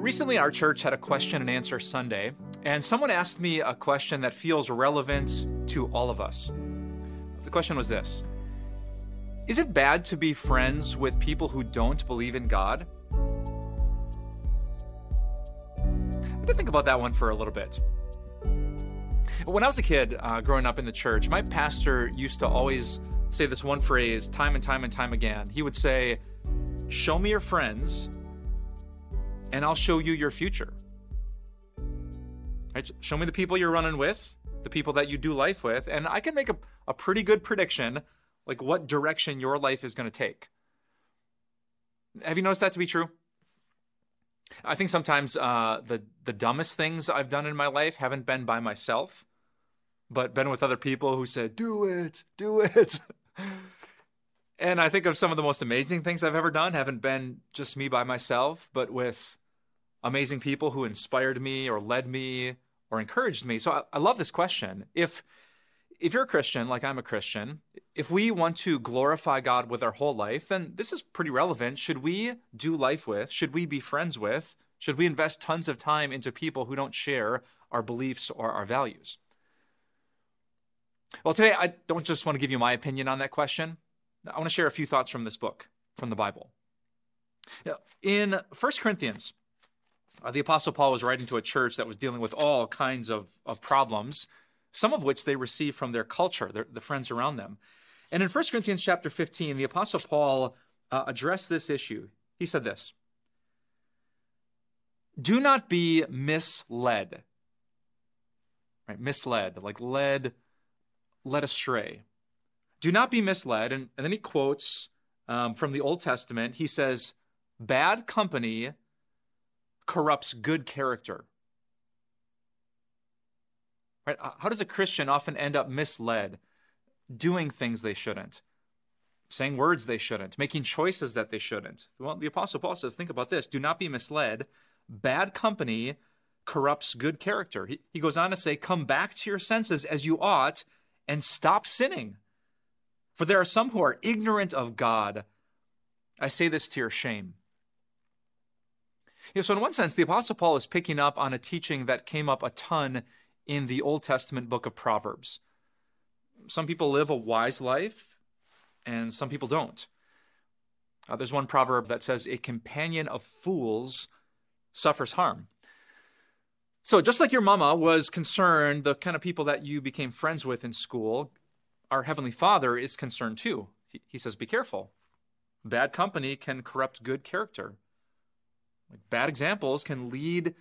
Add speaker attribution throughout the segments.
Speaker 1: Recently, our church had a question and answer Sunday, and someone asked me a question that feels relevant to all of us. The question was this Is it bad to be friends with people who don't believe in God? I had to think about that one for a little bit. When I was a kid uh, growing up in the church, my pastor used to always say this one phrase time and time and time again. He would say, Show me your friends, and I'll show you your future. Right? Show me the people you're running with, the people that you do life with, and I can make a, a pretty good prediction like what direction your life is going to take. Have you noticed that to be true? I think sometimes uh, the the dumbest things I've done in my life haven't been by myself, but been with other people who said, "Do it, do it." and I think of some of the most amazing things I've ever done haven't been just me by myself, but with amazing people who inspired me or led me or encouraged me. So I, I love this question. If if you're a Christian, like I'm a Christian, if we want to glorify God with our whole life, then this is pretty relevant. Should we do life with? Should we be friends with? Should we invest tons of time into people who don't share our beliefs or our values? Well, today I don't just want to give you my opinion on that question. I want to share a few thoughts from this book, from the Bible. In 1 Corinthians, uh, the Apostle Paul was writing to a church that was dealing with all kinds of, of problems, some of which they received from their culture, their, the friends around them. And in 1 Corinthians chapter 15, the Apostle Paul uh, addressed this issue. He said this Do not be misled. Right? Misled, like led, led astray. Do not be misled. And, and then he quotes um, from the Old Testament. He says, Bad company corrupts good character. Right? Uh, how does a Christian often end up misled, doing things they shouldn't, saying words they shouldn't, making choices that they shouldn't? Well, the Apostle Paul says, think about this do not be misled. Bad company corrupts good character. He, he goes on to say, come back to your senses as you ought and stop sinning. For there are some who are ignorant of God. I say this to your shame. So, in one sense, the Apostle Paul is picking up on a teaching that came up a ton in the Old Testament book of Proverbs. Some people live a wise life, and some people don't. Uh, there's one proverb that says, A companion of fools suffers harm. So, just like your mama was concerned, the kind of people that you became friends with in school, our Heavenly Father is concerned too. He, he says, Be careful. Bad company can corrupt good character. Bad examples can lead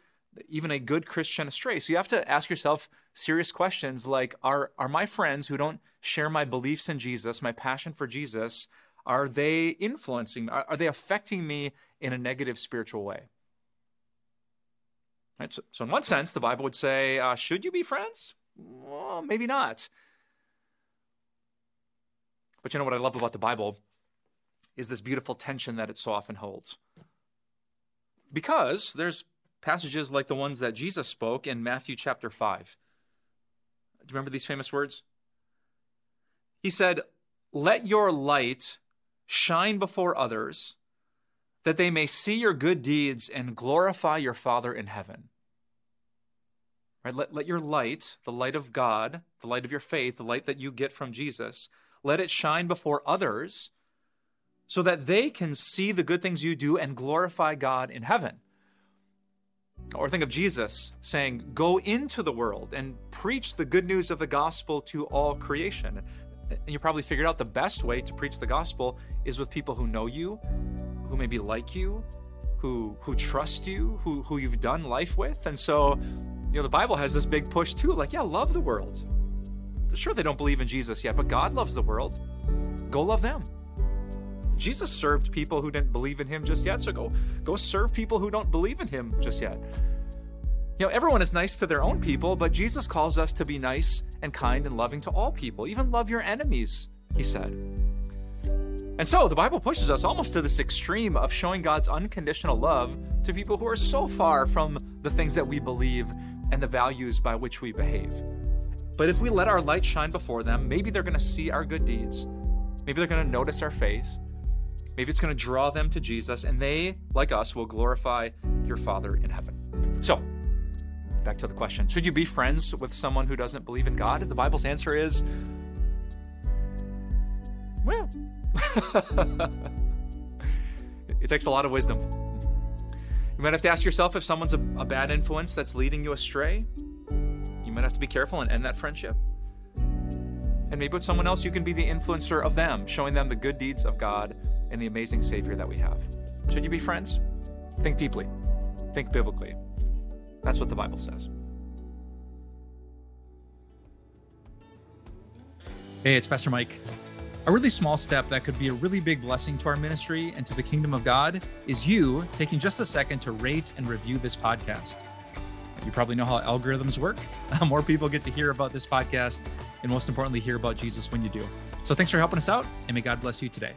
Speaker 1: even a good Christian astray. So you have to ask yourself serious questions like are are my friends who don't share my beliefs in Jesus, my passion for Jesus, are they influencing are, are they affecting me in a negative spiritual way? Right, so, so, in one sense, the Bible would say, uh, should you be friends? Well, maybe not. But you know what I love about the Bible is this beautiful tension that it so often holds. Because there's passages like the ones that Jesus spoke in Matthew chapter 5. Do you remember these famous words? He said, Let your light shine before others, that they may see your good deeds and glorify your Father in heaven. Right? Let, let your light, the light of God, the light of your faith, the light that you get from Jesus, let it shine before others so that they can see the good things you do and glorify God in heaven. Or think of Jesus saying, Go into the world and preach the good news of the gospel to all creation. And you probably figured out the best way to preach the gospel is with people who know you, who may be like you, who who trust you, who who you've done life with. And so, you know, the Bible has this big push too, like, yeah, love the world. Sure, they don't believe in Jesus yet, but God loves the world. Go love them. Jesus served people who didn't believe in him just yet, so go go serve people who don't believe in him just yet. You know, everyone is nice to their own people, but Jesus calls us to be nice and kind and loving to all people. Even love your enemies, he said. And so the Bible pushes us almost to this extreme of showing God's unconditional love to people who are so far from the things that we believe and the values by which we behave. But if we let our light shine before them, maybe they're going to see our good deeds. Maybe they're going to notice our faith. Maybe it's going to draw them to Jesus, and they, like us, will glorify your Father in heaven. So, back to the question Should you be friends with someone who doesn't believe in God? The Bible's answer is well, it takes a lot of wisdom. You might have to ask yourself if someone's a, a bad influence that's leading you astray. You might have to be careful and end that friendship. And maybe with someone else, you can be the influencer of them, showing them the good deeds of God and the amazing Savior that we have. Should you be friends? Think deeply, think biblically. That's what the Bible says.
Speaker 2: Hey, it's Pastor Mike. A really small step that could be a really big blessing to our ministry and to the kingdom of God is you taking just a second to rate and review this podcast. You probably know how algorithms work. More people get to hear about this podcast, and most importantly, hear about Jesus when you do. So thanks for helping us out, and may God bless you today.